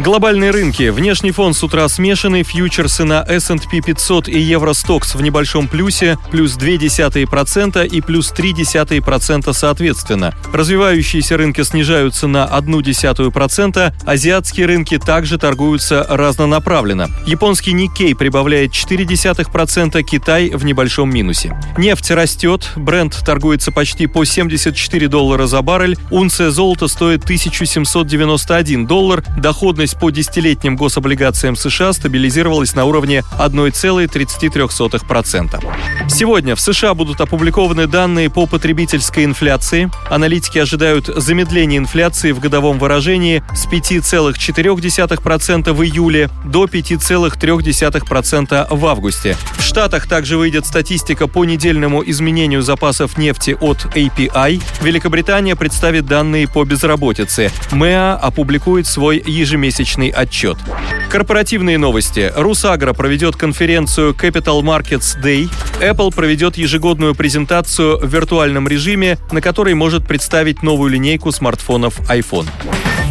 Глобальные рынки. Внешний фон с утра смешанный. Фьючерсы на S&P 500 и Евростокс в небольшом плюсе. Плюс 0,2% и плюс 0,3% соответственно. Развивающиеся рынки снижаются на 0,1%. Азиатские рынки также торгуются разнонаправленно. Японский Никей прибавляет 0,4%, Китай в небольшом минусе. Нефть растет. Бренд торгуется почти по 74 доллара за баррель. Унция золота стоит 1791 доллар. Доходность доходность по десятилетним гособлигациям США стабилизировалась на уровне 1,33%. Сегодня в США будут опубликованы данные по потребительской инфляции. Аналитики ожидают замедления инфляции в годовом выражении с 5,4% в июле до 5,3% в августе. В Штатах также выйдет статистика по недельному изменению запасов нефти от API. Великобритания представит данные по безработице. МЭА опубликует свой ежемесячный месячный отчет. Корпоративные новости. Русагра проведет конференцию Capital Markets Day. Apple проведет ежегодную презентацию в виртуальном режиме, на которой может представить новую линейку смартфонов iPhone.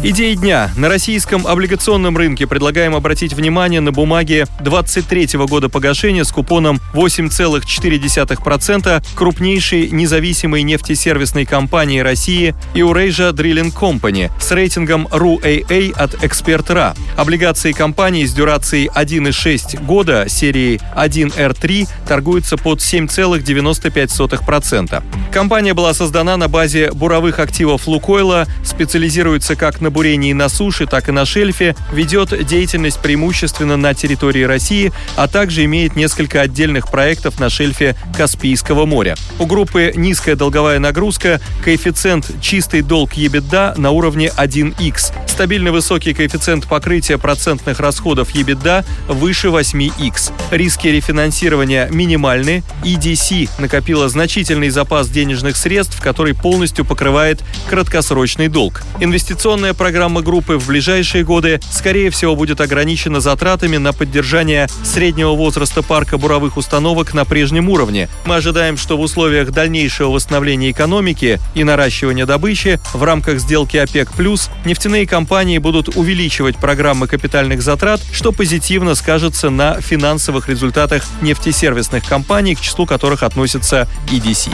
Идеи дня. На российском облигационном рынке предлагаем обратить внимание на бумаги 23 года погашения с купоном 8,4% крупнейшей независимой нефтесервисной компании России Eurasia Drilling Company с рейтингом RUAA от Expert.ra. Облигации компании с дюрацией 1,6 года серии 1R3 торгуются под 7,95%. Компания была создана на базе буровых активов Лукойла, специализируется как на на бурении на суше, так и на шельфе, ведет деятельность преимущественно на территории России, а также имеет несколько отдельных проектов на шельфе Каспийского моря. У группы низкая долговая нагрузка, коэффициент чистый долг EBITDA на уровне 1x. Стабильно высокий коэффициент покрытия процентных расходов EBITDA выше 8x. Риски рефинансирования минимальны. EDC накопила значительный запас денежных средств, который полностью покрывает краткосрочный долг. Инвестиционная программа группы в ближайшие годы, скорее всего, будет ограничена затратами на поддержание среднего возраста парка буровых установок на прежнем уровне. Мы ожидаем, что в условиях дальнейшего восстановления экономики и наращивания добычи в рамках сделки ОПЕК+, нефтяные компании будут увеличивать программы капитальных затрат, что позитивно скажется на финансовых результатах нефтесервисных компаний, к числу которых относится EDC.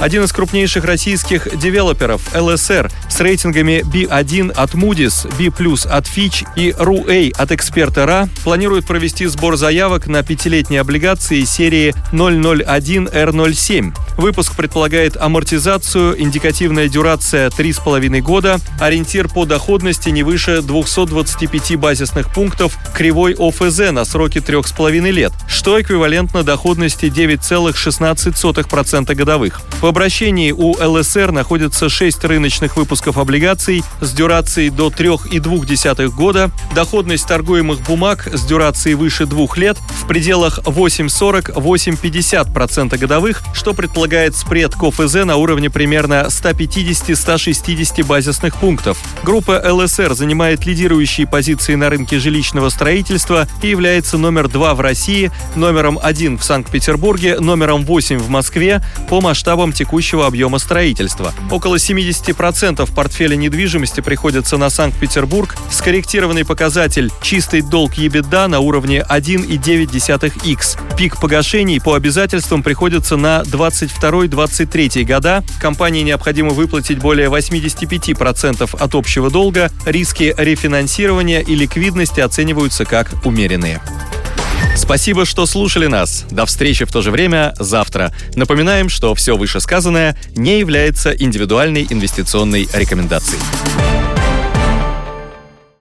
Один из крупнейших российских девелоперов, ЛСР, с рейтингами B1 от Moody's, B+, от Fitch и RUA от эксперта РА планирует провести сбор заявок на пятилетние облигации серии 001R07. Выпуск предполагает амортизацию, индикативная дюрация 3,5 года, ориентир по доходности не выше 225 базисных пунктов, кривой ОФЗ на сроке 3,5 лет, что эквивалентно доходности 9,16% годовых. В обращении у ЛСР находятся 6 рыночных выпусков облигаций с дюрацией до 3,2 года, доходность торгуемых бумаг с дюрацией выше 2 лет в пределах 8,40-8,50% годовых, что предполагает спред к ОФЗ на уровне примерно 150-160 базисных пунктов. Группа ЛСР занимает лидирующие позиции на рынке жилищного строительства и является номер 2 в России, номером 1 в Санкт-Петербурге, номером 8 в Москве по масштабам текущего объема строительства. Около 70% портфеля недвижимости приходится на Санкт-Петербург, скорректированный показатель «чистый долг ебеда» на уровне 1,9x. Пик погашений по обязательствам приходится на 22-23 года. Компании необходимо выплатить более 85% от общего долга. Риски рефинансирования и ликвидности оцениваются как умеренные. Спасибо, что слушали нас. До встречи в то же время завтра. Напоминаем, что все вышесказанное не является индивидуальной инвестиционной рекомендацией.